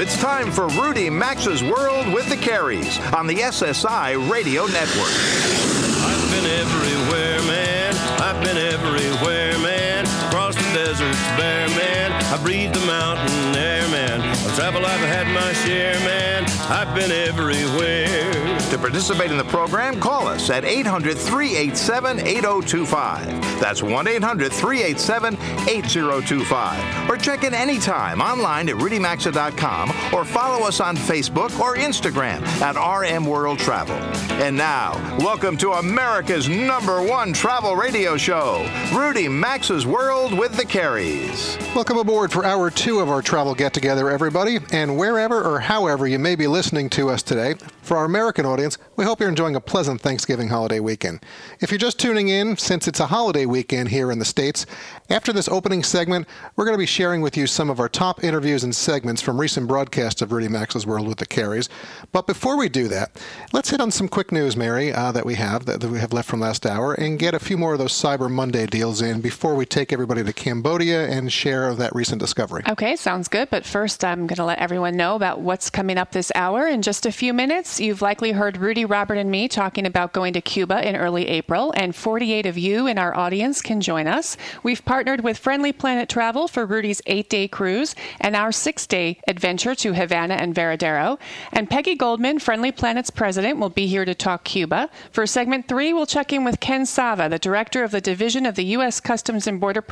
it's time for Rudy Maxa's World with the Careys on the SSI Radio Network. I've been everywhere, man. I've been everywhere, man. Deserts bare, man. I breathed the mountain air, man. Of travel I've had my share, man. I've been everywhere. To participate in the program, call us at 800 387 8025. That's 1 800 387 8025. Or check in anytime online at rudymaxa.com or follow us on Facebook or Instagram at RM World Travel. And now, welcome to America's number one travel radio show, Rudy Maxa's World with the Careys. Welcome aboard for hour two of our travel get together, everybody. And wherever or however you may be listening to us today, for our American audience, we hope you're enjoying a pleasant Thanksgiving holiday weekend. If you're just tuning in, since it's a holiday weekend here in the States, after this opening segment, we're going to be sharing with you some of our top interviews and segments from recent broadcasts of Rudy Maxa's World with the Careys. But before we do that, let's hit on some quick news, Mary, uh, that we have that, we have left from last hour, and get a few more of those Cyber Monday deals in before we take everybody to Cambodia and share of that recent discovery. Okay, sounds good. But first, I'm going to let everyone know about what's coming up this hour in just a few minutes. You've likely heard Rudy, Robert, and me talking about going to Cuba in early April, and 48 of you in our audience can join us. We've partnered with Friendly Planet Travel for Rudy's eight day cruise and our six day adventure to Havana and Varadero. And Peggy Goldman, Friendly Planet's president, will be here to talk Cuba. For segment three, we'll check in with Ken Sava, the director of the Division of the U.S. Customs and Border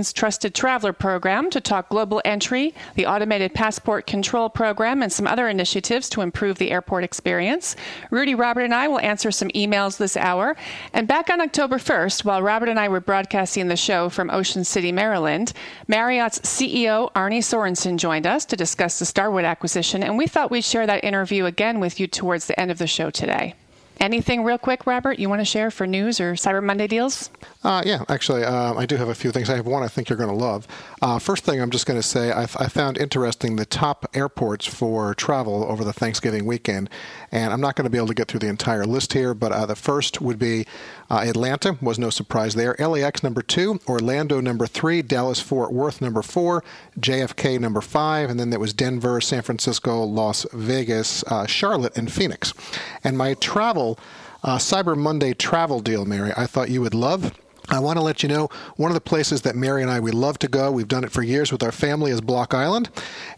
Protection's Trusted Traveler Program, to talk global entry, the automated passport control program, and some other initiatives to improve the airport experience. Rudy, Robert, and I will answer some emails this hour. And back on October 1st, while Robert and I were broadcasting the show from Ocean City, Maryland, Marriott's CEO, Arne Sorenson, joined us to discuss the Starwood acquisition, and we thought we'd share that interview again with you towards the end of the show today. Anything real quick, Robert, you want to share for news or Cyber Monday deals? Uh, yeah, actually, uh, I do have a few things. I have one I think you're going to love. Uh, first thing, I'm just going to say I, I, found interesting the top airports for travel over the Thanksgiving weekend, and I'm not going to be able to get through the entire list here, but uh, the first would be uh, Atlanta, was no surprise there. LAX number two, Orlando number three, Dallas Fort Worth number four, JFK number five, and then there was Denver, San Francisco, Las Vegas, uh, Charlotte, and Phoenix. And my travel, Cyber Monday travel deal, Mary, I thought you would love. I want to let you know one of the places that Mary and I we love to go. We've done it for years with our family is Block Island,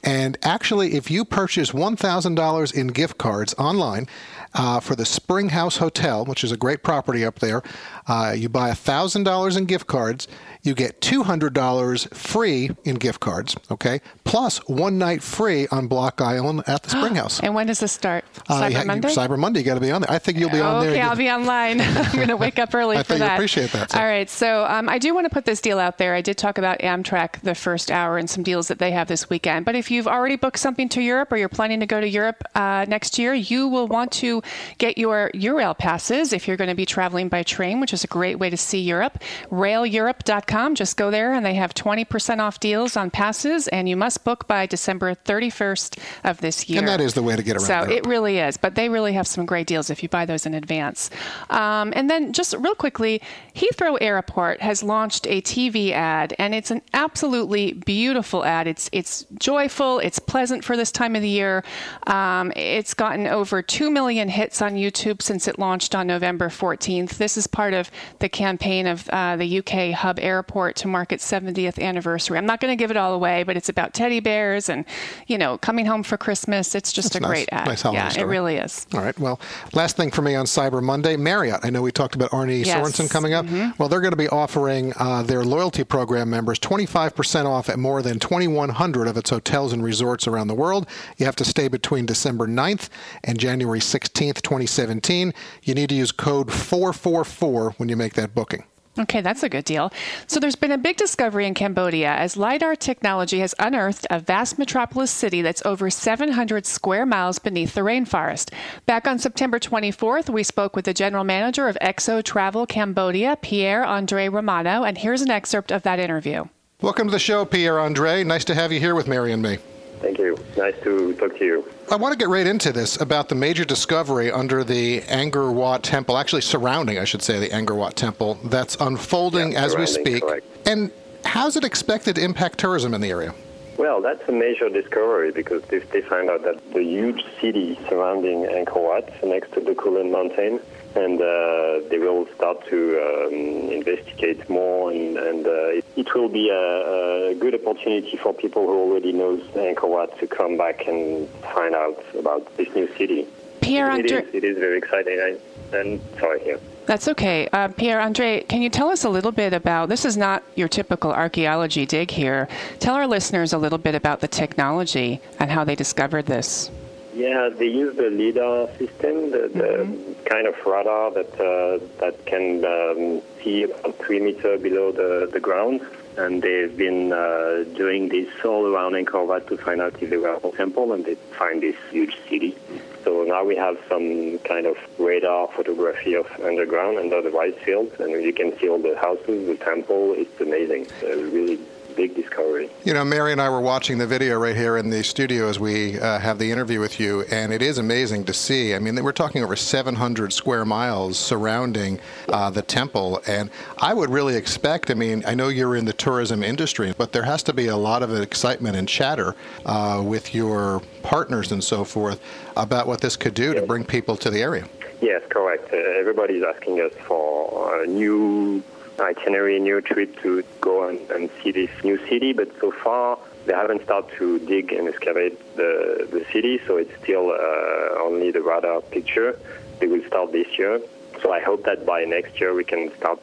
and actually, if you purchase one thousand dollars in gift cards online uh, for the Spring House Hotel, which is a great property up there, uh, you buy thousand dollars in gift cards you get $200 free in gift cards, okay? Plus one night free on Block Island at the Spring House. and when does this start? Cyber uh, Monday? Cyber Monday, you got to be on there. I think you'll be on okay, there. Okay, I'll be online. I'm going to wake up early I for that. you appreciate that. So. All right, so um, I do want to put this deal out there. I did talk about Amtrak the first hour and some deals that they have this weekend. But if you've already booked something to Europe or you're planning to go to Europe uh, next year, you will want to get your Eurail passes if you're going to be traveling by train, which is a great way to see Europe. RailEurope.com. Just go there and they have 20% off deals on passes, and you must book by December 31st of this year. And that is the way to get around So Europe. it really is, but they really have some great deals if you buy those in advance. Um, and then just real quickly, Heathrow Airport has launched a TV ad, and it's an absolutely beautiful ad. It's it's joyful, it's pleasant for this time of the year. Um, it's gotten over two million hits on YouTube since it launched on November 14th. This is part of the campaign of uh, the UK hub airport to mark its 70th anniversary. I'm not going to give it all away, but it's about teddy bears and you know coming home for Christmas. It's just That's a nice. great ad. Nice holiday yeah, story. it really is. All right. Well, last thing for me on Cyber Monday, Marriott. I know we talked about Arne Yes. Sorenson coming up. Mm-hmm. Well, they're going to be offering uh, their loyalty program members 25% off at more than 2,100 of its hotels and resorts around the world. You have to stay between December 9th and January 16th, 2017. You need to use code 444 when you make that booking. Okay, that's a good deal. So there's been a big discovery in Cambodia as LiDAR technology has unearthed a vast metropolis city that's over 700 square miles beneath the rainforest. Back on September 24th, we spoke with the general manager of EXO Travel Cambodia, Pierre Andre Romano, and here's an excerpt of that interview. Welcome to the show, Pierre Andre. Nice to have you here with Mary and me. Thank you. Nice to talk to you. I want to get right into this about the major discovery under the Angkor Wat Temple, actually surrounding, I should say, the Angkor Wat Temple, that's unfolding Yeah, as we speak. correct. And how's it expected to impact tourism in the area? Well, that's a major discovery because they, they find out that the huge city surrounding Angkor Wat, next to the Kulen Mountain, and uh, they will start to um, investigate more, and, and uh, it, it, will be a, a, good opportunity for people who already knows Angkor Wat to come back and find out about this new city. Pierre it, is, it is very exciting. I, and sorry, yeah. That's okay. Uh, Pierre Andre, can you tell us a little bit about this? Is not your typical archaeology dig here. Tell our listeners a little bit about the technology and how they discovered this. Yeah, they use the LIDAR system, the, the mm-hmm. kind of radar that uh, that can um, see about three meters below the, the ground. And they've been uh, doing this all around Wat to find out if there were a temple, and they find this huge city. So now we have some kind of radar photography of underground under the rice fields, and you can see all the houses, the temple. It's amazing. It's really big discovery. You know, Mary and I were watching the video right here in the studio as we uh, have the interview with you, and it is amazing to see. I mean, we're talking over 700 square miles surrounding uh, the temple, and I would really expect. I mean, I know you're in the tourism industry, but there has to be a lot of excitement and chatter uh, with your partners and so forth about what this could do to bring people to the area. Yes, correct. Uh, everybody's asking us for new itinerary, new trip to go and, and see this new city, but so far they haven't started to dig and excavate the, the city, so it's still uh, only the radar picture. They will start this year. So I hope that by next year we can start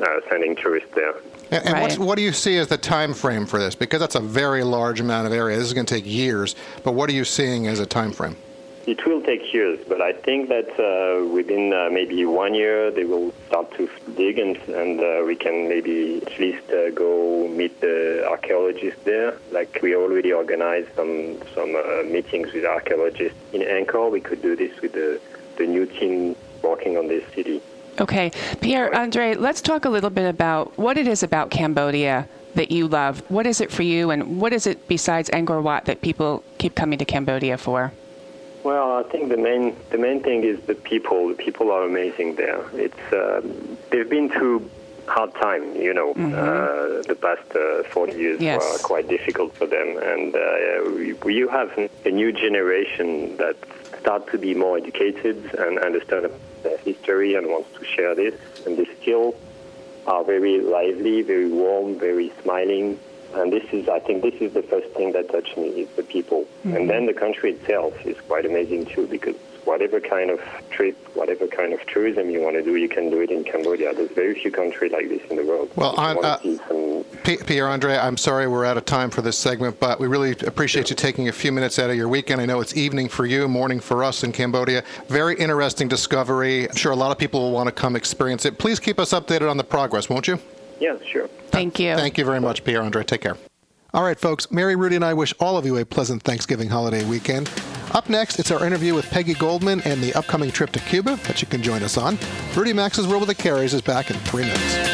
uh, sending tourists there. And, and right. what do you see as the time frame for this? Because that's a very large amount of area. This is going to take years. But what are you seeing as a time frame? It will take years, but I think that uh, within uh, maybe one year they will start to dig, and, and uh, we can maybe at least uh, go meet the archaeologists there. Like we already organized some some uh, meetings with archaeologists in Angkor. We could do this with the the new team working on this city. Okay, Pierre Andre, let's talk a little bit about what it is about Cambodia that you love. What is it for you, and what is it besides Angkor Wat that people keep coming to Cambodia for? Well, I think the main the main thing is the people. The people are amazing there. It's um, they've been through hard time. You know, mm-hmm. uh, the past uh, 40 years yes. were quite difficult for them, and uh, you have a new generation that start to be more educated and understand their history and wants to share this. And they still are very lively, very warm, very smiling, and this is, I think, this is the first thing that touched me is the people, mm-hmm. and then the country itself is quite amazing too because whatever kind of trip, whatever kind of tourism you want to do, you can do it in Cambodia. There's very few countries like this in the world. Well, uh, Pierre Andre, I'm sorry we're out of time for this segment, but we really appreciate you taking a few minutes out of your weekend. I know it's evening for you, morning for us in Cambodia. Very interesting discovery. I'm sure a lot of people will want to come experience it. Please keep us updated on the progress, won't you? Yeah, sure. Thank you. Thank you very much, Pierre Andre. Take care. All right, folks. Mary, Rudy, and I wish all of you a pleasant Thanksgiving holiday weekend. Up next, it's our interview with Peggy Goldman and the upcoming trip to Cuba that you can join us on. Rudy Maxa's World with the Careys is back in three minutes.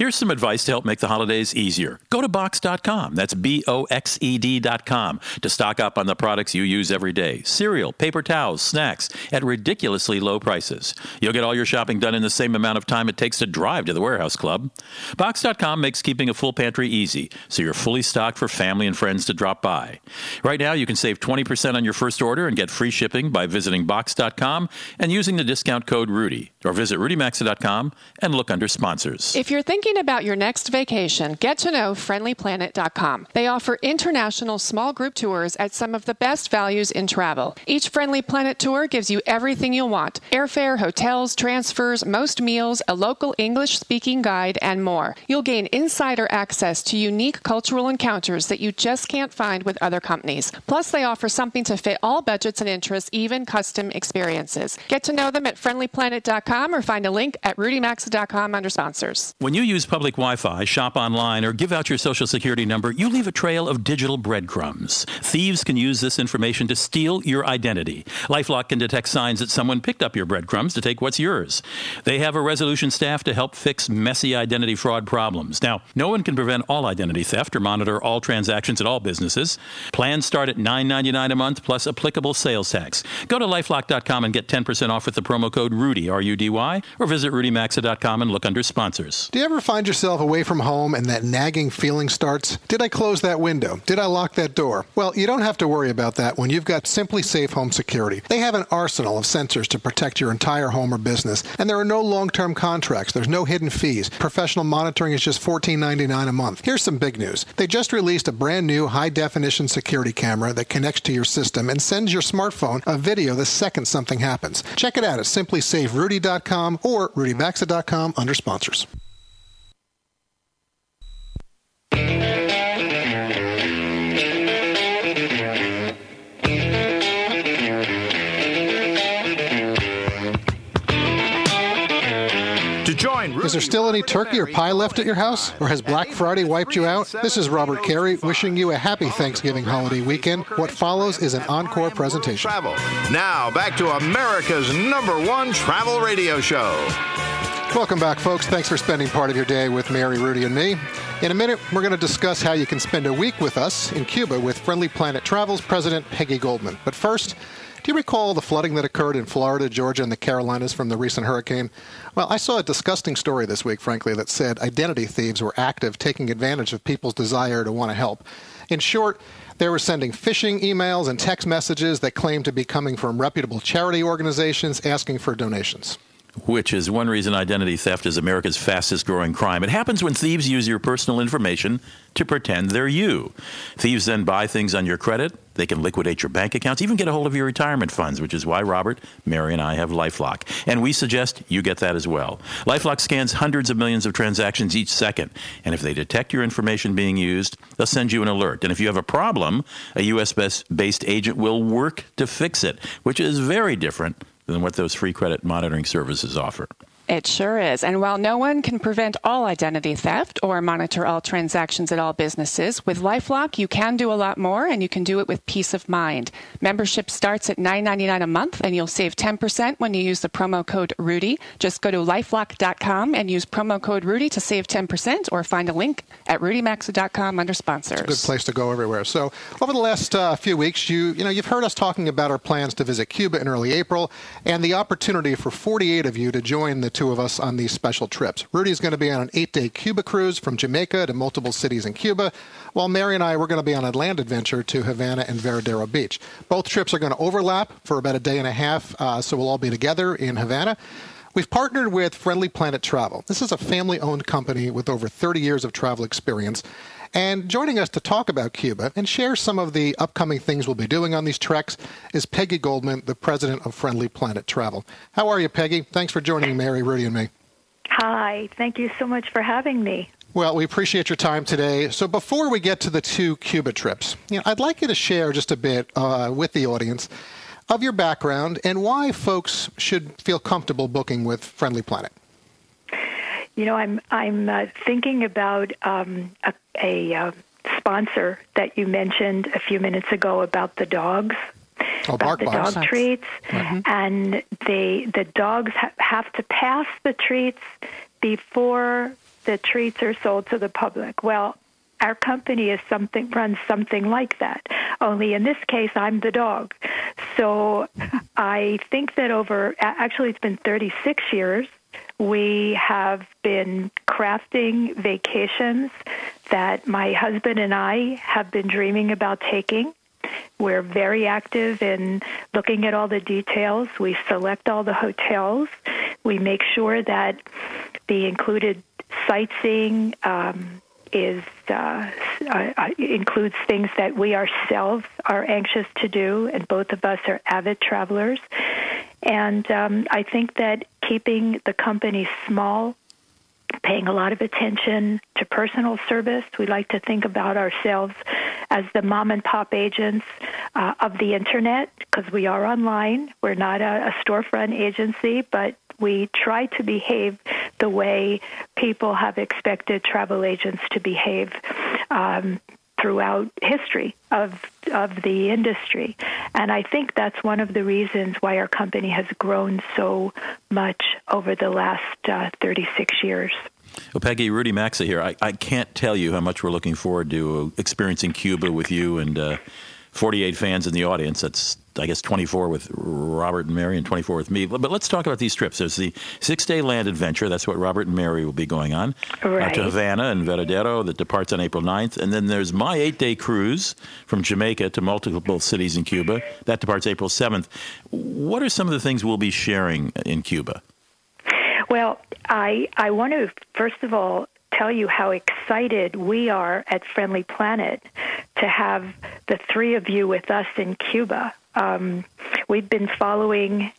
Here's some advice to help make the holidays easier. Go to boxed.com. that's B O X E D.com, to stock up on the products you use every day cereal, paper towels, snacks at ridiculously low prices. You'll get all your shopping done in the same amount of time it takes to drive to the warehouse club. Boxed.com makes keeping a full pantry easy, so you're fully stocked for family and friends to drop by. Right now, you can save 20% on your first order and get free shipping by visiting boxed.com and using the discount code RUDY, or visit RudyMaxa.com and look under sponsors. If you're thinking Thinking about your next vacation? Get to know friendlyplanet.com. They offer international small group tours at some of the best values in travel. Each Friendly Planet tour gives you everything you'll want airfare, hotels, transfers, most meals, a local English speaking guide, and more. You'll gain insider access to unique cultural encounters that you just can't find with other companies. Plus, they offer something to fit all budgets and interests, even custom experiences. Get to know them at friendlyplanet.com or find a link at rudymaxa.com under sponsors. When you use use public Wi Fi, shop online, or give out your social security number, you leave a trail of digital breadcrumbs. Thieves can use this information to steal your identity. Lifelock can detect signs that someone picked up your breadcrumbs to take what's yours. They have a resolution staff to help fix messy identity fraud problems. Now, no one can prevent all identity theft or monitor all transactions at all businesses. Plans start at $9.99 a month plus applicable sales tax. Go to lifelock.com and get 10% off with the promo code RUDY, R U D Y, or visit rudymaxa.com and look under sponsors. Do you ever find yourself away from home and that nagging feeling starts? Did I close that window? Did I lock that door? Well, you don't have to worry about that when you've got SimpliSafe Home Security. They have an arsenal of sensors to protect your entire home or business, and there are no long term contracts. There's no hidden fees. Professional monitoring is just $14.99 a month. Here's some big news they just released a brand new high definition security camera that connects to your system and sends your smartphone a video the second something happens. Check it out at simplisaferudy.com or rudymaxa.com under sponsors. Is there still any turkey or pie left at your house? Or has Black Friday wiped you out? This is Robert Carey wishing you a happy Thanksgiving holiday weekend. What follows is an encore presentation. Travel. Now, back to America's number one travel radio show. Welcome back, folks. Thanks for spending part of your day with Mary, Rudy, and me. In a minute, we're going to discuss how you can spend a week with us in Cuba with Friendly Planet Travels President Peggy Goldman. But first, do you recall the flooding that occurred in Florida, Georgia, and the Carolinas from the recent hurricane? Well, I saw a disgusting story this week, frankly, that said identity thieves were active, taking advantage of people's desire to want to help. In short, they were sending phishing emails and text messages that claimed to be coming from reputable charity organizations asking for donations which is one reason identity theft is America's fastest growing crime. It happens when thieves use your personal information to pretend they're you. Thieves then buy things on your credit. They can liquidate your bank accounts, even get a hold of your retirement funds, which is why Robert, Mary, and I have Lifelock. And we suggest you get that as well. Lifelock scans hundreds of millions of transactions each second. And if they detect your information being used, they'll send you an alert. And if you have a problem, a U.S. based agent will work to fix it, which is very different than what those free credit monitoring services offer. It sure is. And while no one can prevent all identity theft or monitor all transactions at all businesses, with Lifelock you can do a lot more and you can do it with peace of mind. Membership starts at $9.99 a month and you'll save 10% when you use the promo code Rudy. Just go to lifelock.com and use promo code Rudy to save 10% or find a link at rudymaxa.com under sponsors. It's a good place to go everywhere. So, over the last uh, few weeks, you you know, you've heard us talking about our plans to visit Cuba in early April and the opportunity for 48 of you to join the two of us on these special trips. Rudy's going to be on an eight day Cuba cruise from Jamaica to multiple cities in Cuba, while Mary and I we're going to be on a land adventure to Havana and Varadero Beach. Both trips are going to overlap for about a day and a half, uh, so we'll all be together in Havana. We've partnered with Friendly Planet Travel. This is a family owned company with over 30 years of travel experience. And joining us to talk about Cuba and share some of the upcoming things we'll be doing on these treks is Peggy Goldman, the president of Friendly Planet Travel. How are you, Peggy? Thanks for joining Mary, Rudy, and me. Hi, thank you so much for having me. Well, we appreciate your time today. So, before we get to the two Cuba trips, you know, I'd like you to share just a bit uh, with the audience of your background and why folks should feel comfortable booking with Friendly Planet. You know, I'm I'm uh, thinking about um, a, a uh, sponsor that you mentioned a few minutes ago about the dogs. Oh, about the box. dog treats, mm-hmm. and they the dogs ha- have to pass the treats before the treats are sold to the public. Well, our company is something runs something like that. Only in this case, I'm the dog. So I think that over actually it's been 36 years we have been crafting vacations that my husband and I have been dreaming about taking. We're very active in looking at all the details. We select all the hotels. We make sure that the included sightseeing um, is uh, uh, includes things that we ourselves are anxious to do, and both of us are avid travelers. And um, I think that keeping the company small, paying a lot of attention to personal service, we like to think about ourselves as the mom and pop agents uh, of the internet because we are online. We're not a, a storefront agency, but We try to behave the way people have expected travel agents to behave. Um, throughout history of of the industry, and I think that's one of the reasons why our company has grown so much over the last uh, 36 years. Well, Peggy, Rudy Maxa here. I, I can't tell you how much we're looking forward to experiencing Cuba with you and uh, 48 fans in the audience. That's, I guess, 24 with Robert and Mary and 24 with me. But let's talk about these trips. There's the six day land adventure. That's what Robert and Mary will be going on right. uh, to Havana and Varadero that departs on April 9th. And then there's my eight day cruise from Jamaica to multiple cities in Cuba. That departs April 7th. What are some of the things we'll be sharing in Cuba? Well, I I want to first of all tell you how excited we are at Friendly Planet to have the three of you with us in Cuba. Um, we've been following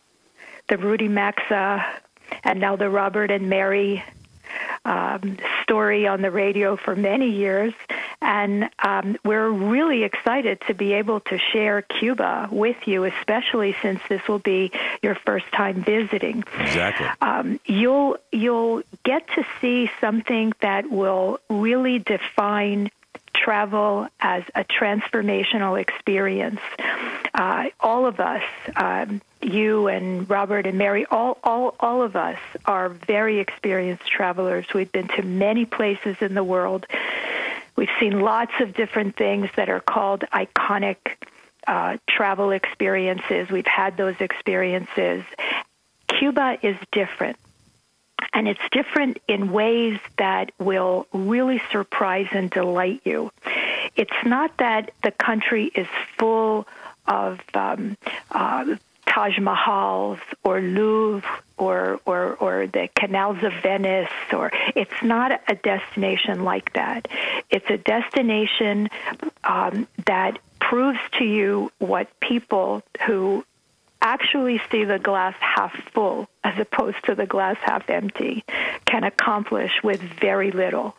the Rudy Maxa and now the Robert and Mary um, story on the radio for many years, and um, we're really excited to be able to share Cuba with you, especially since this will be your first time visiting. Exactly. Um, you'll you'll get to see something that will really define travel as a transformational experience. Uh, all of us, um, you and Robert and Mary, all, all, all of us are very experienced travelers. We've been to many places in the world. We've seen lots of different things that are called iconic uh, travel experiences. We've had those experiences. Cuba is different. And it's different in ways that will really surprise and delight you. It's not that the country is full of um, uh, Taj Mahals or Louvre or, or, or the canals of Venice, or it's not a destination like that. It's a destination um, that proves to you what people who actually see the glass half full as opposed to the glass half empty can accomplish with very little.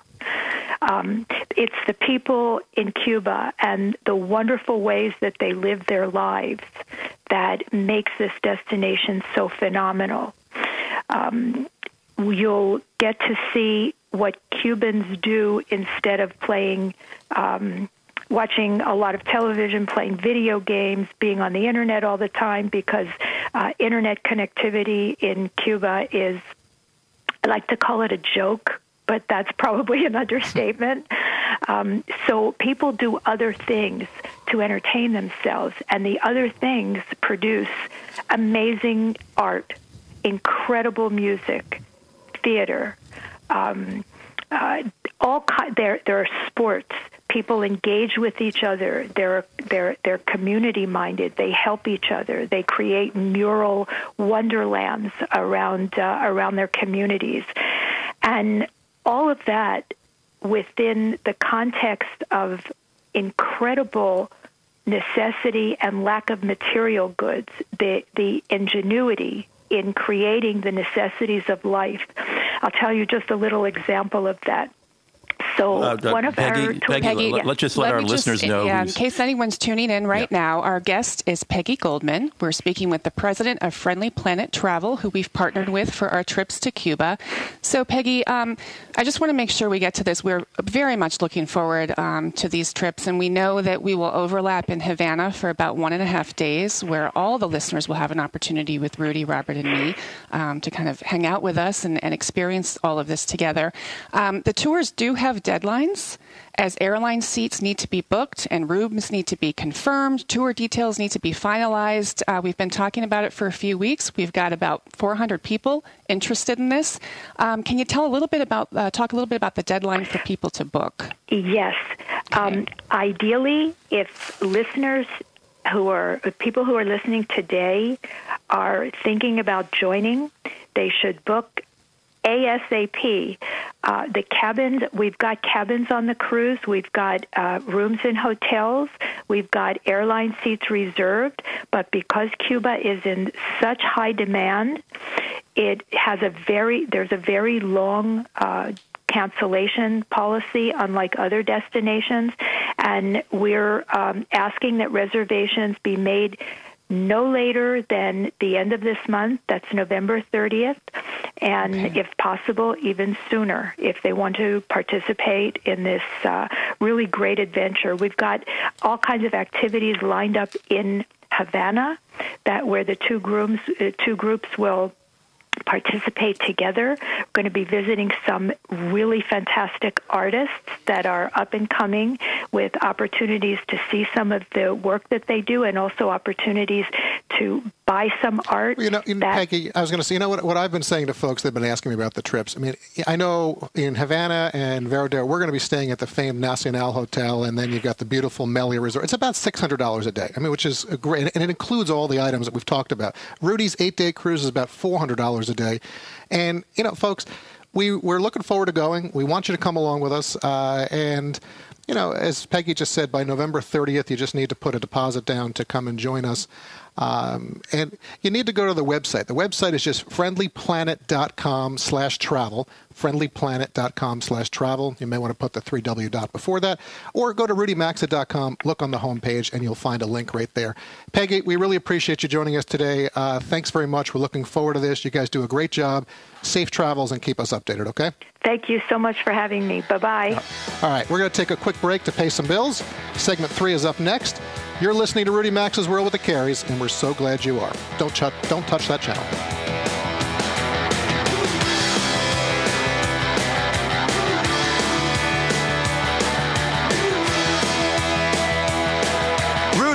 Um, it's the people in Cuba and the wonderful ways that they live their lives that makes this destination so phenomenal. Um, you'll get to see what Cubans do instead of playing um, watching a lot of television, playing video games, being on the internet all the time because uh, internet connectivity in Cuba is, I like to call it a joke, but that's probably an understatement. Um, so people do other things to entertain themselves, and the other things produce amazing art, incredible music, theater. Um, uh, all there there are sports people engage with each other. They're they're they're community minded. They help each other. They create mural wonderlands around uh, around their communities, and all of that within the context of incredible necessity and lack of material goods. The the ingenuity in creating the necessities of life. I'll tell you just a little example of that. So uh, one of Peggy, our Peggy, Peggy let, us just let, let our listeners just, know. Yeah, in case anyone's tuning in right yeah. now, our guest is Peggy Goldman. We're speaking with the president of Friendly Planet Travel, who we've partnered with for our trips to Cuba. So, Peggy, um, I just want to make sure we get to this. We're very much looking forward um, to these trips, and we know that we will overlap in Havana for about one and a half days, where all the listeners will have an opportunity with Rudy, Robert, and me um, to kind of hang out with us and, and experience all of this together. Um, the tours do have deadlines as airline seats need to be booked and rooms need to be confirmed. Tour details need to be finalized. Uh, we've been talking about it for a few weeks. We've got about 400 people interested in this. Um, can you tell a little bit about, uh, talk a little bit about the deadline for people to book? Yes. Okay. Um, ideally, if listeners who are people who are listening today are thinking about joining, they should book ASAP. Uh, the cabins, we've got cabins on the cruise. We've got uh, rooms in hotels. We've got airline seats reserved. But because Cuba is in such high demand, it has a very, there's a very long uh, cancellation policy, unlike other destinations. And we're um, asking that reservations be made no later than the end of this month. That's November 30th. And okay. if possible, even sooner if they want to participate in this uh, really great adventure. We've got all kinds of activities lined up in Havana that where the two groups uh, two groups will participate together. We're going to be visiting some really fantastic artists that are up and coming with opportunities to see some of the work that they do and also opportunities to buy some art. You know, that, Peggy, I was going to say, you know what, what I've been saying to folks that have been asking me about the trips. I mean, I know in Havana and Varadero, we're going to be staying at the famed Nacional Hotel, and then you've got the beautiful Melia Resort. It's about $600 a day. I mean, which is great, and it includes all the items that we've talked about. Rudy's eight-day cruise is about $400 a day. And, you know, folks, we, we're looking forward to going. We want you to come along with us. Uh, and you know, as Peggy just said, by November 30th, you just need to put a deposit down to come and join us. Um, and you need to go to the website. The website is just friendlyplanet.com slash travel friendlyplanet.com slash travel. You may want to put the 3W dot before that, or go to rudymaxa.com, look on the homepage, and you'll find a link right there. Peggy, we really appreciate you joining us today. Uh, thanks very much. We're looking forward to this. You guys do a great job. Safe travels and keep us updated, okay? Thank you so much for having me. Bye bye. All right, we're going to take a quick break to pay some bills. Segment three is up next. You're listening to Rudy Maxa's World with the Careys, and we're so glad you are. Don't, ch- don't touch that channel.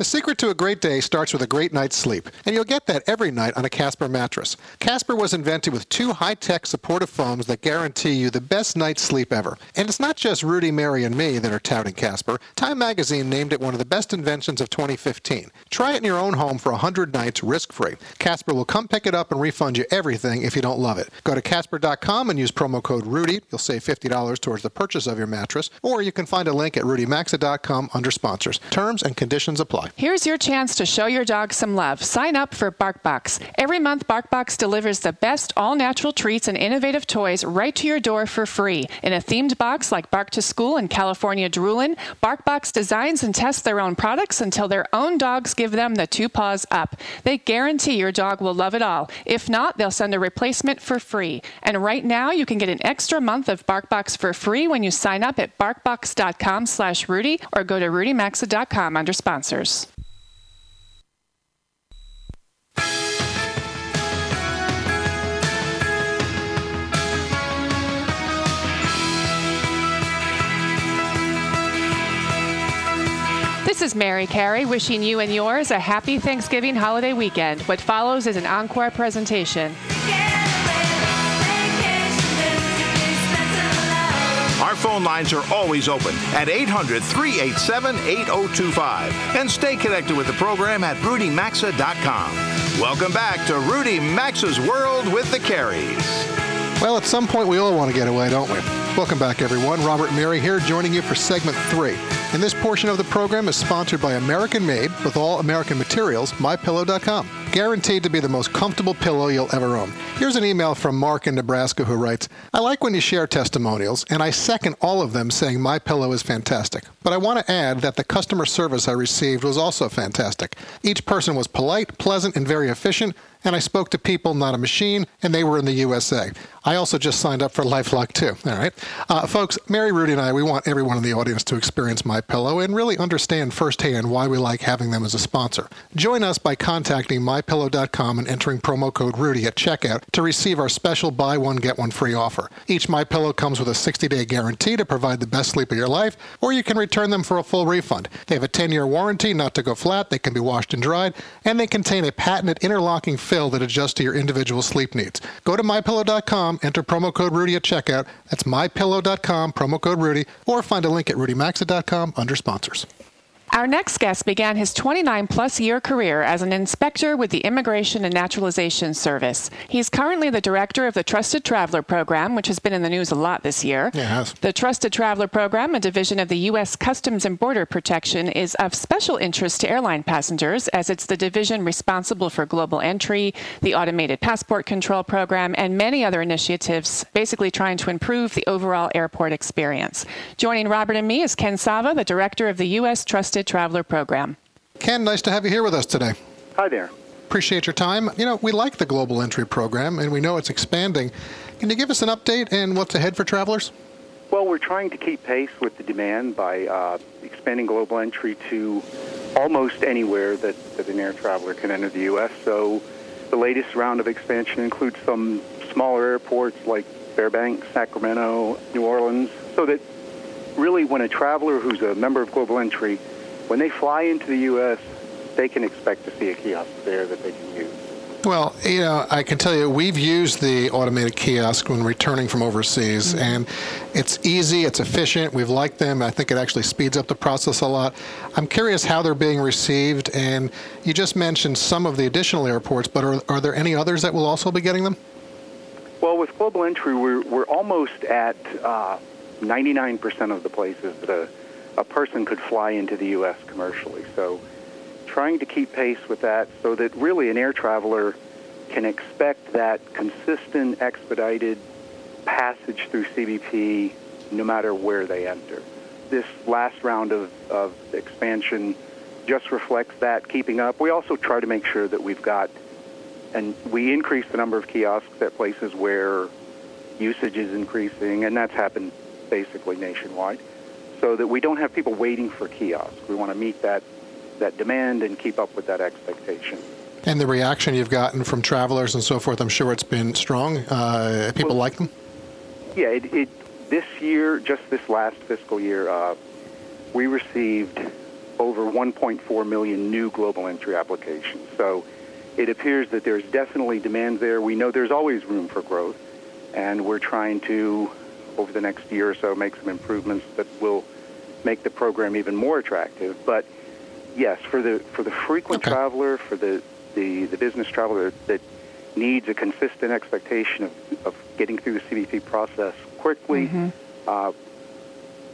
The secret to a great day starts with a great night's sleep, and you'll get that every night on a Casper mattress. Casper was invented with two high-tech supportive foams that guarantee you the best night's sleep ever. And it's not just Rudy, Mary, and me that are touting Casper. Time magazine named it one of the best inventions of 2015. Try it in your own home for 100 nights risk-free. Casper will come pick it up and refund you everything if you don't love it. Go to casper.com and use promo code RUDY. You'll save $50 towards the purchase of your mattress, or you can find a link at rudymaxa.com under sponsors. Terms and conditions apply. Here's your chance to show your dog some love. Sign up for BarkBox. Every month, BarkBox delivers the best all natural treats and innovative toys right to your door for free. In a themed box like Bark to School and California Droolin', BarkBox designs and tests their own products until their own dogs give them the two paws up. They guarantee your dog will love it all. If not, they'll send a replacement for free. And right now, you can get an extra month of BarkBox for free when you sign up at barkbox.com slash Rudy or go to rudymaxa.com under sponsors. This is Mary Carey wishing you and yours a happy Thanksgiving holiday weekend. What follows is an encore presentation. Our phone lines are always open at 800 387 8025. And stay connected with the program at rudymaxa.com. Welcome back to Rudy Maxa's World with the Careys. Well, at some point we all want to get away, don't we? Welcome back, everyone. Robert and Mary here, joining you for segment three. And this portion of the program is sponsored by American Made with all American materials, mypillow.com. Guaranteed to be the most comfortable pillow you'll ever own. Here's an email from Mark in Nebraska who writes, I like when you share testimonials, and I second all of them saying my pillow is fantastic. But I want to add that the customer service I received was also fantastic. Each person was polite, pleasant, and very efficient, and I spoke to people, not a machine, and they were in the USA. I also just signed up for LifeLock too. All right, uh, folks. Mary, Rudy, and I, we want everyone in the audience to experience My Pillow and really understand firsthand why we like having them as a sponsor. Join us by contacting MyPillow.com and entering promo code Rudy at checkout to receive our special buy one get one free offer. Each My Pillow comes with a 60-day guarantee to provide the best sleep of your life, or you can return them for a full refund. They have a 10-year warranty, not to go flat. They can be washed and dried, and they contain a patented interlocking fill that adjusts to your individual sleep needs. Go to MyPillow.com, enter promo code Rudy at checkout. That's MyPillow.com, promo code Rudy, or find a link at RudyMaxa.com under sponsors. Our next guest began his 29 plus year career as an inspector with the Immigration and Naturalization Service. He's currently the director of the Trusted Traveler Program, which has been in the news a lot this year. Yes. The Trusted Traveler Program, a division of the U.S. Customs and Border Protection, is of special interest to airline passengers as it's the division responsible for global entry, the automated passport control program, and many other initiatives, basically trying to improve the overall airport experience. Joining Robert and me is Ken Sava, the director of the U.S. Trusted Traveler Program. Ken, nice to have you here with us today. Hi there. Appreciate your time. You know, we like the Global Entry Program, and we know it's expanding. Can you give us an update and what's ahead for travelers? Well, we're trying to keep pace with the demand by uh, expanding global entry to almost anywhere that, that an air traveler can enter the U.S. So the latest round of expansion includes some smaller airports like Fairbanks, Sacramento, New Orleans, so that really when a traveler who's a member of Global Entry, when they fly into the U.S., they can expect to see a kiosk there that they can use. Well, you know, I can tell you, we've used the automated kiosk when returning from overseas, mm-hmm. and it's easy, it's efficient. We've liked them. I think it actually speeds up the process a lot. I'm curious how they're being received, and you just mentioned some of the additional airports, but are, are there any others that will also be getting them? Well, with Global Entry, we're, we're almost at uh, 99% of the places that a, person could fly into the U.S. commercially. So trying to keep pace with that so that really an air traveler can expect that consistent, expedited passage through CBP no matter where they enter. This last round of, of expansion just reflects that, keeping up. We also try to make sure that we've got, and we increase the number of kiosks at places where usage is increasing, and that's happened basically nationwide, so that we don't have people waiting for kiosks. We want to meet that that demand and keep up with that expectation. And the reaction you've gotten from travelers and so forth, I'm sure it's been strong. Uh, people well, like them. Yeah, it, it, this year, just this last fiscal year, uh, we received over 1.4 million new global entry applications. So it appears that there's definitely demand there. We know there's always room for growth, and we're trying to over the next year or so make some improvements that will make the program even more attractive. But yes, for the for the frequent okay. traveler, for the, the, the business traveler that needs a consistent expectation of, of getting through the CBP process quickly, mm-hmm. uh,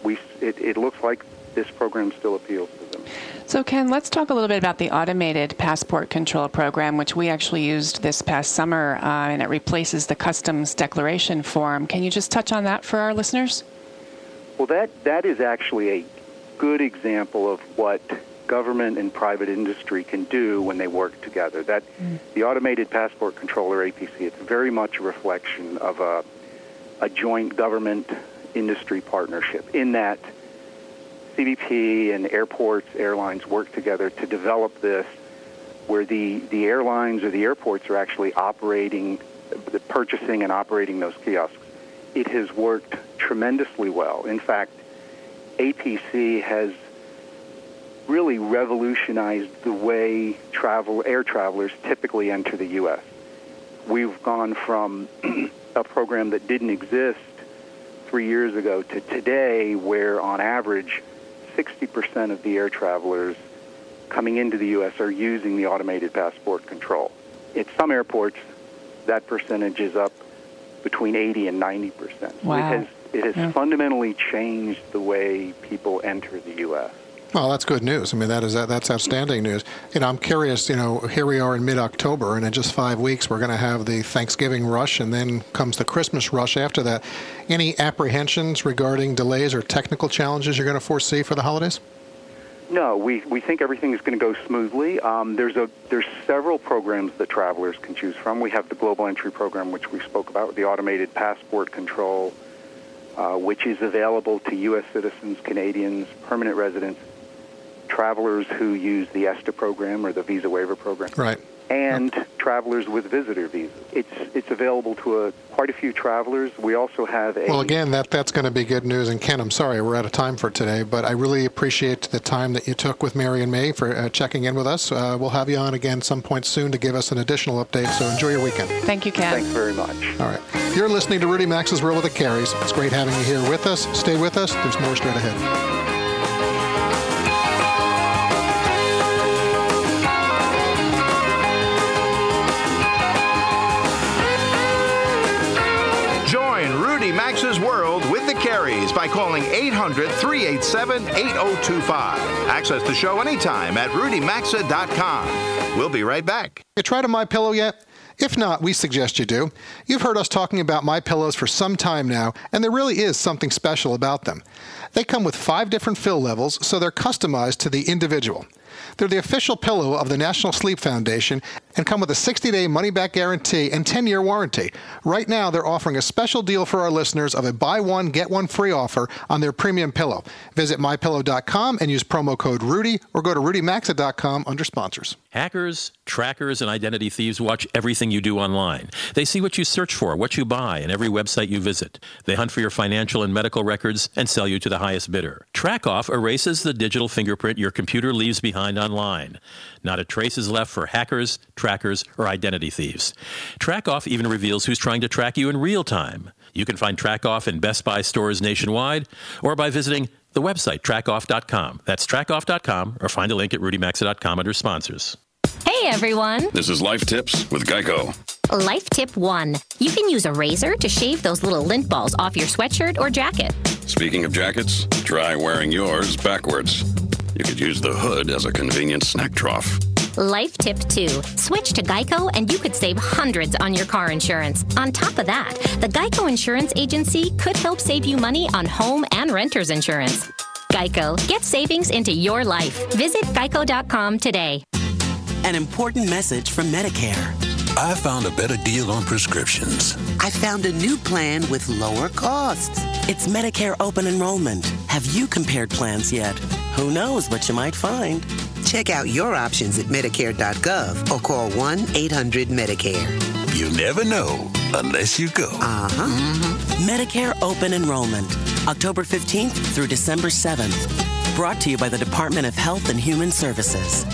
we it, it looks like this program still appeals to them. So, Ken, let's talk a little bit about the automated passport control program, which we actually used this past summer, uh, and it replaces the customs declaration form. Can you just touch on that for our listeners? Well, that that is actually a good example of what government and private industry can do when they work together. That mm. the automated passport controller APC, it's very much a reflection of a a joint government industry partnership in that CBP and airports, airlines work together to develop this where the, the airlines or the airports are actually operating, purchasing and operating those kiosks. It has worked tremendously well. In fact, APC has really revolutionized the way travel air travelers typically enter the U.S. We've gone from a program that didn't exist three years ago to today, where on average 60% of the air travelers coming into the U.S. are using the automated passport control. At some airports, that percentage is up between 80 and 90 percent. Wow. It has, it has yeah. fundamentally changed the way people enter the U.S. Well, that's good news. I mean, that is that, that's outstanding news. You know, I'm curious. You know, here we are in mid-October, and in just five weeks, we're going to have the Thanksgiving rush, and then comes the Christmas rush after that. Any apprehensions regarding delays or technical challenges you're going to foresee for the holidays? No, we, we think everything is going to go smoothly. Um, there's a there's several programs that travelers can choose from. We have the Global Entry Program, which we spoke about, the automated passport control, uh, which is available to U.S. citizens, Canadians, permanent residents, travelers who use the ESTA program or the visa waiver program. Right. And yep. travelers with visitor visas. It's it's available to a, quite a few travelers. We also have a Well again that that's going to be good news and Ken, I'm sorry we're out of time for today, but I really appreciate the time that you took with Mary and May for uh, checking in with us. Uh, we'll have you on again some point soon to give us an additional update. So enjoy your weekend. Thank you, Ken. Thanks very much. All right. You're listening to Rudy Maxa's World with the Careys. It's great having you here with us. Stay with us. There's more straight ahead. Careys by calling 800 387 8025. Access the show anytime at rudymaxa.com. We'll be right back. You tried a My Pillow yet? If not, we suggest you do. You've heard us talking about My Pillows for some time now, and there really is something special about them. They come with five different fill levels, so they're customized to the individual. They're the official pillow of the National Sleep Foundation and come with a 60 day money back guarantee and 10 year warranty. Right now, they're offering a special deal for our listeners of a buy one, get one free offer on their premium pillow. Visit mypillow.com and use promo code Rudy or go to rudymaxa.com under sponsors. Hackers, trackers, and identity thieves watch everything you do online. They see what you search for, what you buy, and every website you visit. They hunt for your financial and medical records and sell you to the highest bidder. TrackOff erases the digital fingerprint your computer leaves behind online. Not a trace is left for hackers, trackers, or identity thieves. TrackOff even reveals who's trying to track you in real time. You can find TrackOff in Best Buy stores nationwide or by visiting the website trackoff.com. That's trackoff.com or find a link at rudymaxa.com under sponsors. Hey everyone! This is Life Tips with Geico. Life tip one you can use a razor to shave those little lint balls off your sweatshirt or jacket. Speaking of jackets, try wearing yours backwards. You could use the hood as a convenient snack trough. Life tip two switch to Geico and you could save hundreds on your car insurance. On top of that, the Geico Insurance Agency could help save you money on home and renter's insurance. Geico, get savings into your life. Visit geico.com today. An important message from Medicare. I found a better deal on prescriptions. I found a new plan with lower costs. It's Medicare open enrollment. Have you compared plans yet? Who knows what you might find? Check out your options at Medicare.gov or call 1 800 Medicare. You never know unless you go. Uh huh. Mm-hmm. Medicare open enrollment, October 15th through December 7th. Brought to you by the Department of Health and Human Services.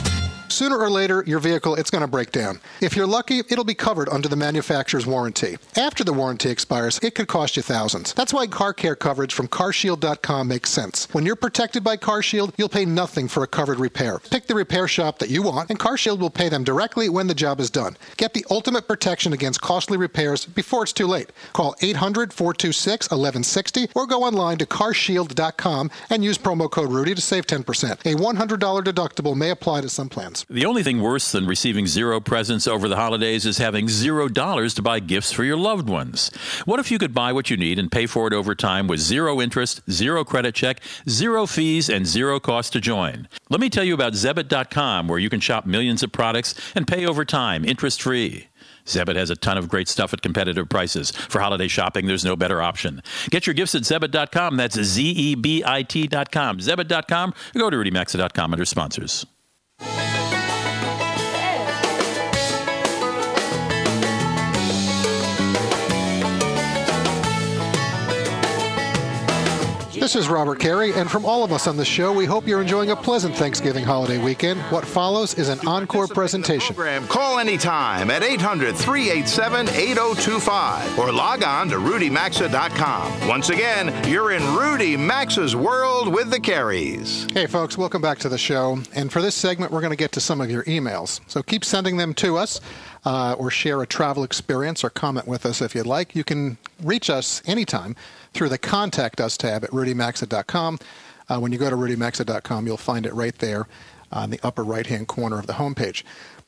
Sooner or later, your vehicle it's going to break down. If you're lucky, it'll be covered under the manufacturer's warranty. After the warranty expires, it could cost you thousands. That's why car care coverage from carshield.com makes sense. When you're protected by CarShield, you'll pay nothing for a covered repair. Pick the repair shop that you want, and CarShield will pay them directly when the job is done. Get the ultimate protection against costly repairs before it's too late. Call 800-426-1160 or go online to carshield.com and use promo code Rudy to save 10%. A $100 deductible may apply to some plans. The only thing worse than receiving zero presents over the holidays is having zero dollars to buy gifts for your loved ones. What if you could buy what you need and pay for it over time with zero interest, zero credit check, zero fees, and zero cost to join? Let me tell you about Zebit.com, where you can shop millions of products and pay over time, interest free. Zebit has a ton of great stuff at competitive prices. For holiday shopping, there's no better option. Get your gifts at Zebit.com. That's Z E B I T.com. Zebit.com. Or go to RudyMaxa.com under sponsors. This is Robert Carey, and from all of us on the show, we hope you're enjoying a pleasant Thanksgiving holiday weekend. What follows is an encore presentation. Program. Call anytime at 800 387 8025 or log on to rudymaxa.com. Once again, you're in Rudy Maxa's world with the Careys. Hey, folks, welcome back to the show. And for this segment, we're going to get to some of your emails. So keep sending them to us. Uh, or share a travel experience or comment with us if you'd like. You can reach us anytime through the Contact Us tab at rudymaxa.com. Uh, when you go to rudymaxa.com, you'll find it right there on the upper right hand corner of the homepage.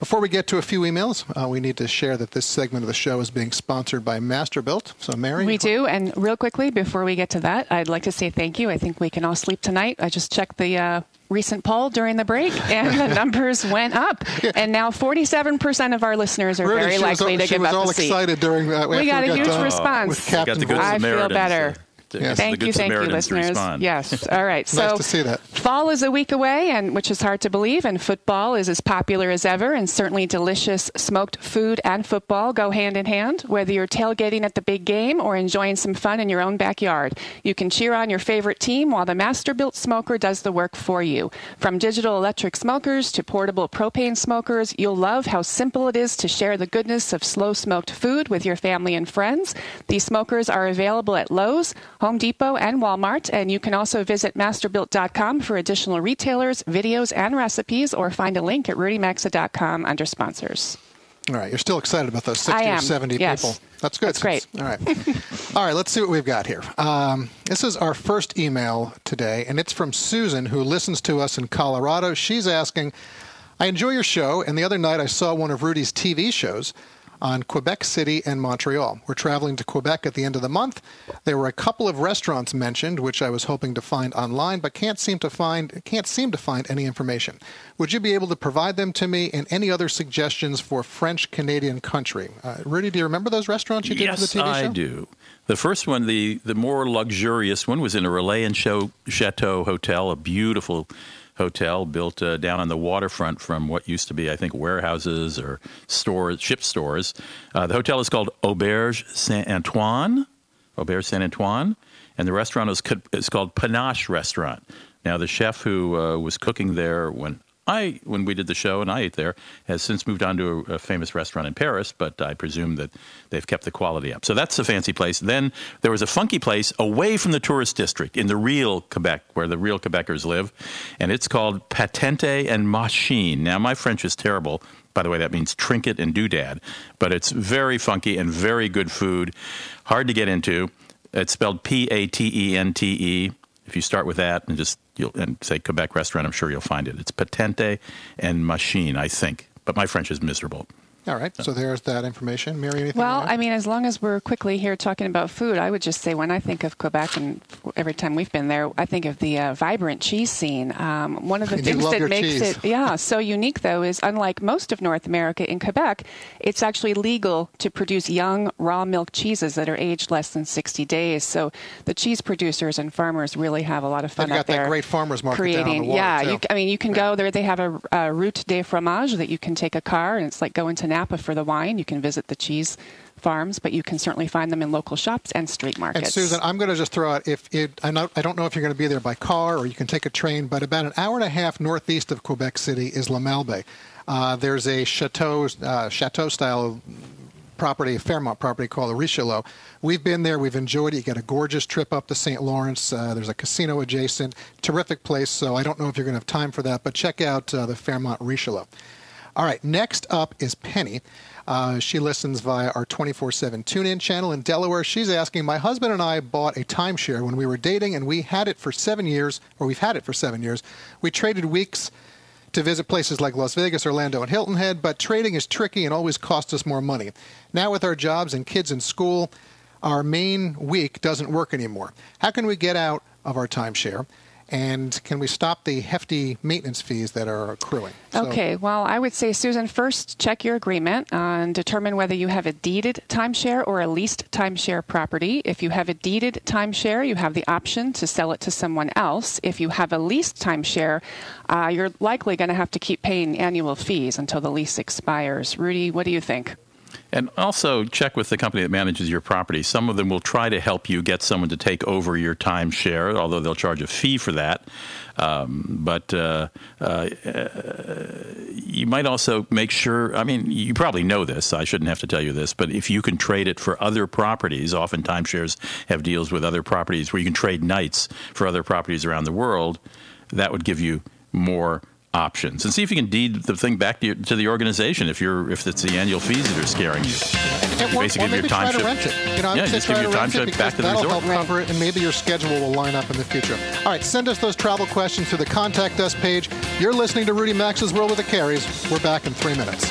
Before we get to a few emails, uh, we need to share that this segment of the show is being sponsored by Masterbuilt. So, Mary? We do. And real quickly, before we get to that, I'd like to say thank you. I think we can all sleep tonight. I just checked the uh, recent poll during the break, and the numbers went up. Yeah. And now 47% of our listeners are really, very likely all, to give up the seat. excited during that. We got a huge response. I feel better. Yes. Thank you, thank you, listeners. Yes. All right. So nice to see that. Fall is a week away, and which is hard to believe, and football is as popular as ever, and certainly delicious smoked food and football go hand in hand. Whether you're tailgating at the big game or enjoying some fun in your own backyard, you can cheer on your favorite team while the Masterbuilt smoker does the work for you. From digital electric smokers to portable propane smokers, you'll love how simple it is to share the goodness of slow smoked food with your family and friends. These smokers are available at Lowe's, Home Depot, and Walmart, and you can also visit masterbuilt.com for additional retailers, videos, and recipes, or find a link at rudymaxa.com under sponsors. All right, you're still excited about those 60 I am. or 70 yes. people. That's good. That's great. All right. All right, let's see what we've got here. Um, this is our first email today, and it's from Susan, who listens to us in Colorado. She's asking I enjoy your show, and the other night I saw one of Rudy's TV shows on Quebec City and Montreal. We're traveling to Quebec at the end of the month. There were a couple of restaurants mentioned, which I was hoping to find online, but can't seem to find can't seem to find any information. Would you be able to provide them to me and any other suggestions for French Canadian country? Uh, Rudy, do you remember those restaurants you did yes, for the TV I show? do. The first one, the, the more luxurious one, was in a Relais and Show Chateau Hotel, a beautiful hotel built uh, down on the waterfront from what used to be, I think, warehouses or stores, ship stores. Uh, the hotel is called Auberge Saint Antoine, Auberge Saint Antoine, and the restaurant is, is called Panache Restaurant. Now, the chef who uh, was cooking there when I, when we did the show and I ate there, has since moved on to a, a, famous restaurant in Paris, but I presume that they've kept the quality up. So that's a fancy place. Then there was a funky place away from the tourist district in the real Quebec, where the real Quebecers live, and it's called Patente and Machine. Now, my French is terrible. By the way, that means trinket and doodad, but it's very funky and very good food, hard to get into. It's spelled P A T E N T E. If you start with that and just you'll, and say Quebec restaurant, I'm sure you'll find it. It's Patente and Machine, I think, but my French is miserable. All right, so there's that information. Mary, anything? Well? I mean, as long as we're quickly here talking about food, I would just say when I think of Quebec, and every time we've been there, I think of the uh, vibrant cheese scene. Um, one of the You things that makes cheese. it, yeah, so unique though is unlike most of North America, in Quebec, it's actually legal to produce young raw milk cheeses that are aged less than 60 days. So the cheese producers and farmers really have a lot of fun They've got that great farmers market down creating, the water, yeah. You, I mean, you can go there. They have a, a route des fromages that you can take a car, and it's like going to Napa for the wine. You can visit the cheese farms, but you can certainly find them in local shops and street markets. And Susan, I'm going to just throw out if it, I, know, I don't know if you're going to be there by car or you can take a train, but about an hour and a half northeast of Quebec City is La Malbaie. Uh, there's a chateau uh, chateau style property, Fairmont property called the Richelieu. We've been there. We've enjoyed it. You get a gorgeous trip up to St. Lawrence. Uh, there's a casino adjacent. Terrific place. So I don't know if you're going to have time for that, but check out uh, the Fairmont Richelieu. All right, next up is Penny. Uh, she listens via our 24 7 tune in channel in Delaware. She's asking My husband and I bought a timeshare when we were dating, and we had it for seven years, or we've had it for seven years. We traded weeks to visit places like Las Vegas, Orlando, and Hilton Head, but trading is tricky and always costs us more money. Now, with our jobs and kids in school, our main week doesn't work anymore. How can we get out of our timeshare? And can we stop the hefty maintenance fees that are accruing? So- Okay, well, I would say, Susan, first check your agreement and determine whether you have a deeded timeshare or a leased timeshare property. If you have a deeded timeshare, you have the option to sell it to someone else. If you have a leased timeshare, uh, you're likely going to have to keep paying annual fees until the lease expires. Rudy, what do you think? And also check with the company that manages your property. Some of them will try to help you get someone to take over your timeshare, although they'll charge a fee for that. Um, but uh, uh, you might also make sure. I mean, you probably know this. I shouldn't have to tell you this, but if you can trade it for other properties, often timeshares have deals with other properties where you can trade nights for other properties around the world. That would give you more options and see if you can deed the thing back to, your, to the organization if you're if it's the annual fees that are scaring you. You or- basically or give your time try to rent it. You know, yeah, just give your time rent it ship because back to the resort. that'll help cover it, and maybe your schedule will line up in the future. All right, send us those travel questions to the contact us page. You're listening to Rudy Maxa's World with the Careys. We're back in three minutes.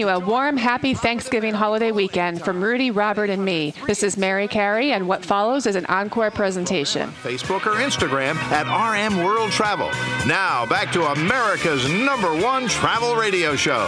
You a warm, happy Thanksgiving holiday weekend from Rudy, Robert, and me. This is Mary Carey, and what follows is an encore presentation. Facebook or Instagram at RM World Travel. Now, back to America's number one travel radio show.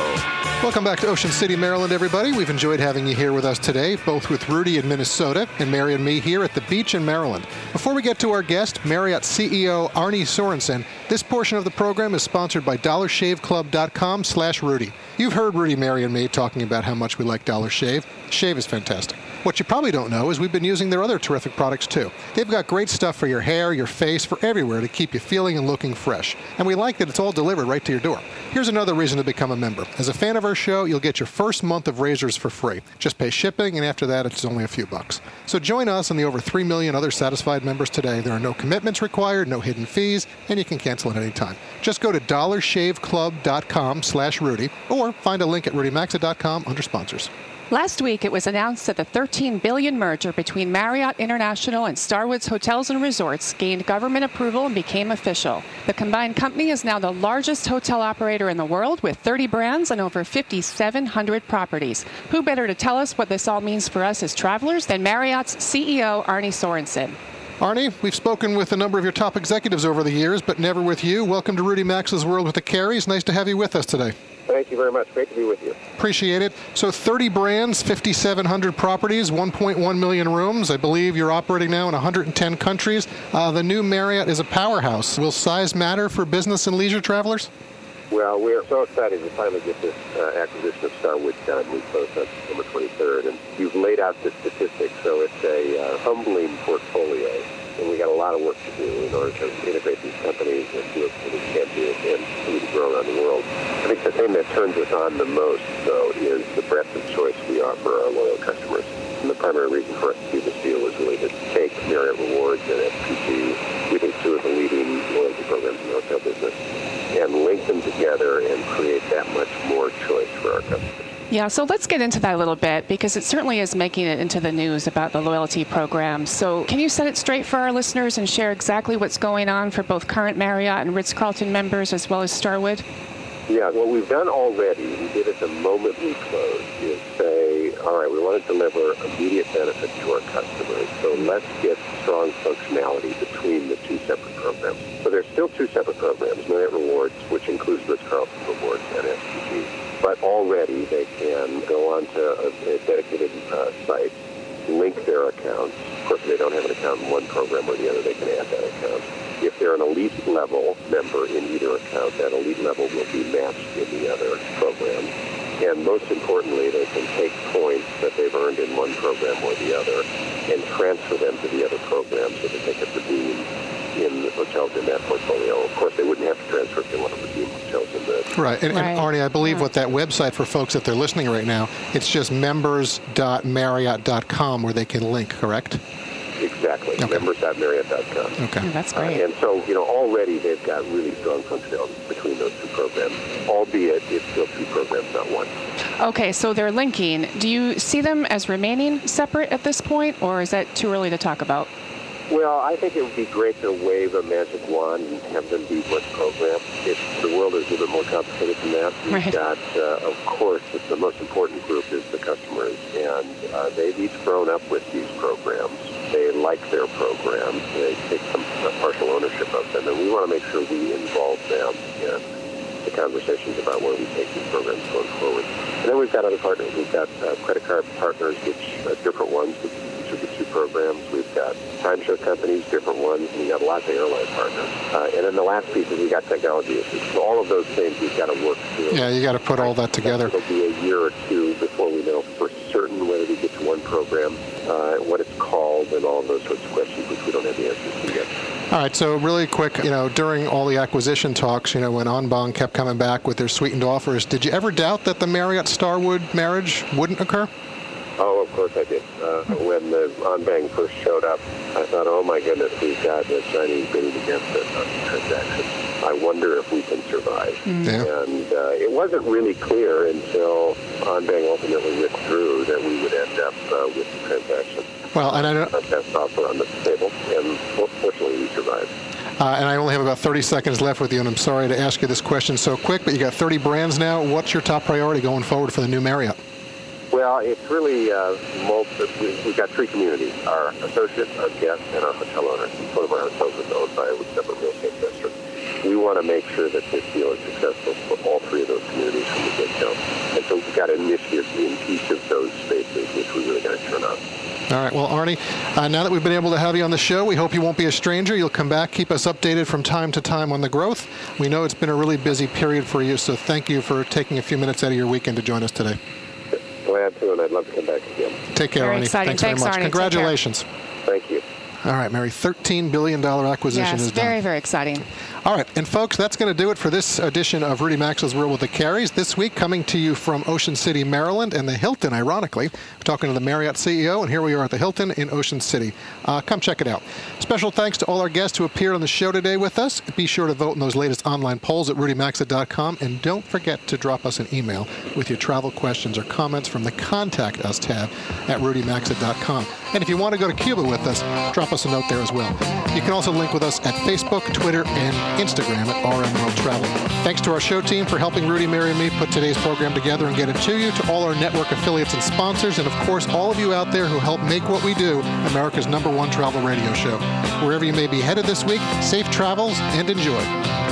Welcome back to Ocean City, Maryland, everybody. We've enjoyed having you here with us today, both with Rudy in Minnesota and Mary and me here at the beach in Maryland. Before we get to our guest, Marriott CEO Arne Sorenson, this portion of the program is sponsored by DollarShaveClub.com slash Rudy. You've heard Rudy, Mary, and me talking about how much we like Dollar Shave. Shave is fantastic. What you probably don't know is we've been using their other terrific products too. They've got great stuff for your hair, your face, for everywhere to keep you feeling and looking fresh. And we like that it's all delivered right to your door. Here's another reason to become a member. As a fan of our show, you'll get your first month of razors for free. Just pay shipping, and after that, it's only a few bucks. So join us and the over 3 million other satisfied members today. There are no commitments required, no hidden fees, and you can cancel at any time. Just go to dollarshaveclub.com slash Rudy or find a link at rudymaxa.com under sponsors. Last week, it was announced that the 13 billion merger between Marriott International and Starwoods Hotels and Resorts gained government approval and became official. The combined company is now the largest hotel operator in the world with 30 brands and over 5,700 properties. Who better to tell us what this all means for us as travelers than Marriott's CEO Arne Sorenson? Arne, we've spoken with a number of your top executives over the years, but never with you. Welcome to Rudy Maxa's World with the Careys. Nice to have you with us today. Thank you very much. Great to be with you. Appreciate it. So 30 brands, 5,700 properties, 1.1 million rooms. I believe you're operating now in 110 countries. Uh, the new Marriott is a powerhouse. Will size matter for business and leisure travelers? Well, we're so excited to finally get this uh, acquisition of Starwood done. We closed on September 23rd, and you've laid out the statistics, so it's a uh, humbling portfolio and we got a lot of work to do in order to integrate these companies and do what we can do and continue to grow around the world. Think the thing that turns us on the most, though, is the breadth of choice we offer our loyal customers. And the primary reason for us to do this deal was really to take Marriott Rewards and SPG, we think two of the leading loyalty programs in the hotel business, and link them together and create that much more choice for our customers. Yeah, so let's get into that a little bit because it certainly is making it into the news about the loyalty program. So, can you set it straight for our listeners and share exactly what's going on for both current Marriott and Ritz Carlton members as well as Starwood? Yeah, what we've done already, we did at the moment we closed, is say, all right, we want to deliver immediate benefit to our customers, so let's get strong functionality between the two separate programs. So there's still two separate programs, Marriott Rewards, which includes Ritz Carlton Rewards and SPG but already they can go onto a, a dedicated uh, site, link their accounts. Of course, if they don't have an account in one program or the other, they can add that account. If they're an elite level member in either account, that elite level will be matched in the other program. And most importantly, they can take points that they've earned in one program or the other and transfer them to the other program so that they can redeem in hotels in that portfolio. Of course, they wouldn't have to transfer if they want to redeem hotels in the. Right. And, right. and Arne, I believe yeah. what that website for folks that they're listening right now, it's just members.marriott.com where they can link, correct? Exactly. Okay. Members.marriott.com. Okay. Yeah, that's great. Uh, and so, you know, already they've got really strong functionality between those two programs, albeit it's still two programs, not one. Okay, so they're linking. Do you see them as remaining separate at this point, or is that too early to talk about? Well, I think it would be great to wave a magic wand and have them be one program. If the world is a little bit more complicated than that, we've right. got, uh, of course, the most important group is the customers, and uh, they've each grown up with these programs. They like their programs. They take some partial ownership of them, and we want to make sure we involve them in the conversations about where we take these programs going forward. And then we've got other partners. We've got uh, credit card partners, which are different ones two programs. We've got timeshare companies, different ones, and we've got lots of airline partners. Uh, and then the last piece is we've got technology issues. So all of those things we've got to work through. Yeah, you got to put all that together. It'll be a year or two before we know for certain whether we get to one program, uh, what it's called, and all of those sorts of questions, which we don't have the answers to yet. All right, so really quick, you know, during all the acquisition talks, you know, when Anbang kept coming back with their sweetened offers, did you ever doubt that the Marriott Starwood marriage wouldn't occur? Of course I did. Uh, when the Anbang first showed up, I thought, oh my goodness, we've got the Chinese bidding against us on the transaction. I wonder if we can survive. Mm. Yeah. And uh, it wasn't really clear until Anbang ultimately withdrew that we would end up uh, with the transaction. Well, and I don't. Our best offer on the table, and fortunately, we survived. Uh, and I only have about 30 seconds left with you, and I'm sorry to ask you this question so quick, but you got 30 brands now. What's your top priority going forward for the new Marriott? Well, it's really uh, multi- we've got three communities: our associates, our guests, and our hotel owners. Each one of our hotels is owned by a separate real estate investor. We want to make sure that this deal is successful for all three of those communities from the get-go. And so we've got initiatives in each of those spaces, which we really got to turn up. All right. Well, Arne, uh, now that we've been able to have you on the show, we hope you won't be a stranger. You'll come back, keep us updated from time to time on the growth. We know it's been a really busy period for you, so thank you for taking a few minutes out of your weekend to join us today. Glad to, and I'd love to come back again. Take care, Very Arne. exciting. Thanks, Thanks, very much. Arne. Congratulations. Thank you. All right, Mary, $13 billion acquisition Yes, is done. very, very exciting. All right, and folks, that's going to do it for this edition of Rudy Maxa's World with the Careys. This week, coming to you from Ocean City, Maryland, and the Hilton, ironically. We're talking to the Marriott CEO, and here we are at the Hilton in Ocean City. Uh, come check it out. Special thanks to all our guests who appeared on the show today with us. Be sure to vote in those latest online polls at rudymaxa.com, and don't forget to drop us an email with your travel questions or comments from the Contact Us tab at rudymaxa.com. And if you want to go to Cuba with us, drop us a note there as well. You can also link with us at Facebook, Twitter, and Instagram at RM World Travel. Thanks to our show team for helping Rudy, Mary, and me put today's program together and get it to you, to all our network affiliates and sponsors, and of course, all of you out there who help make what we do America's number one travel radio show. Wherever you may be headed this week, safe travels and enjoy.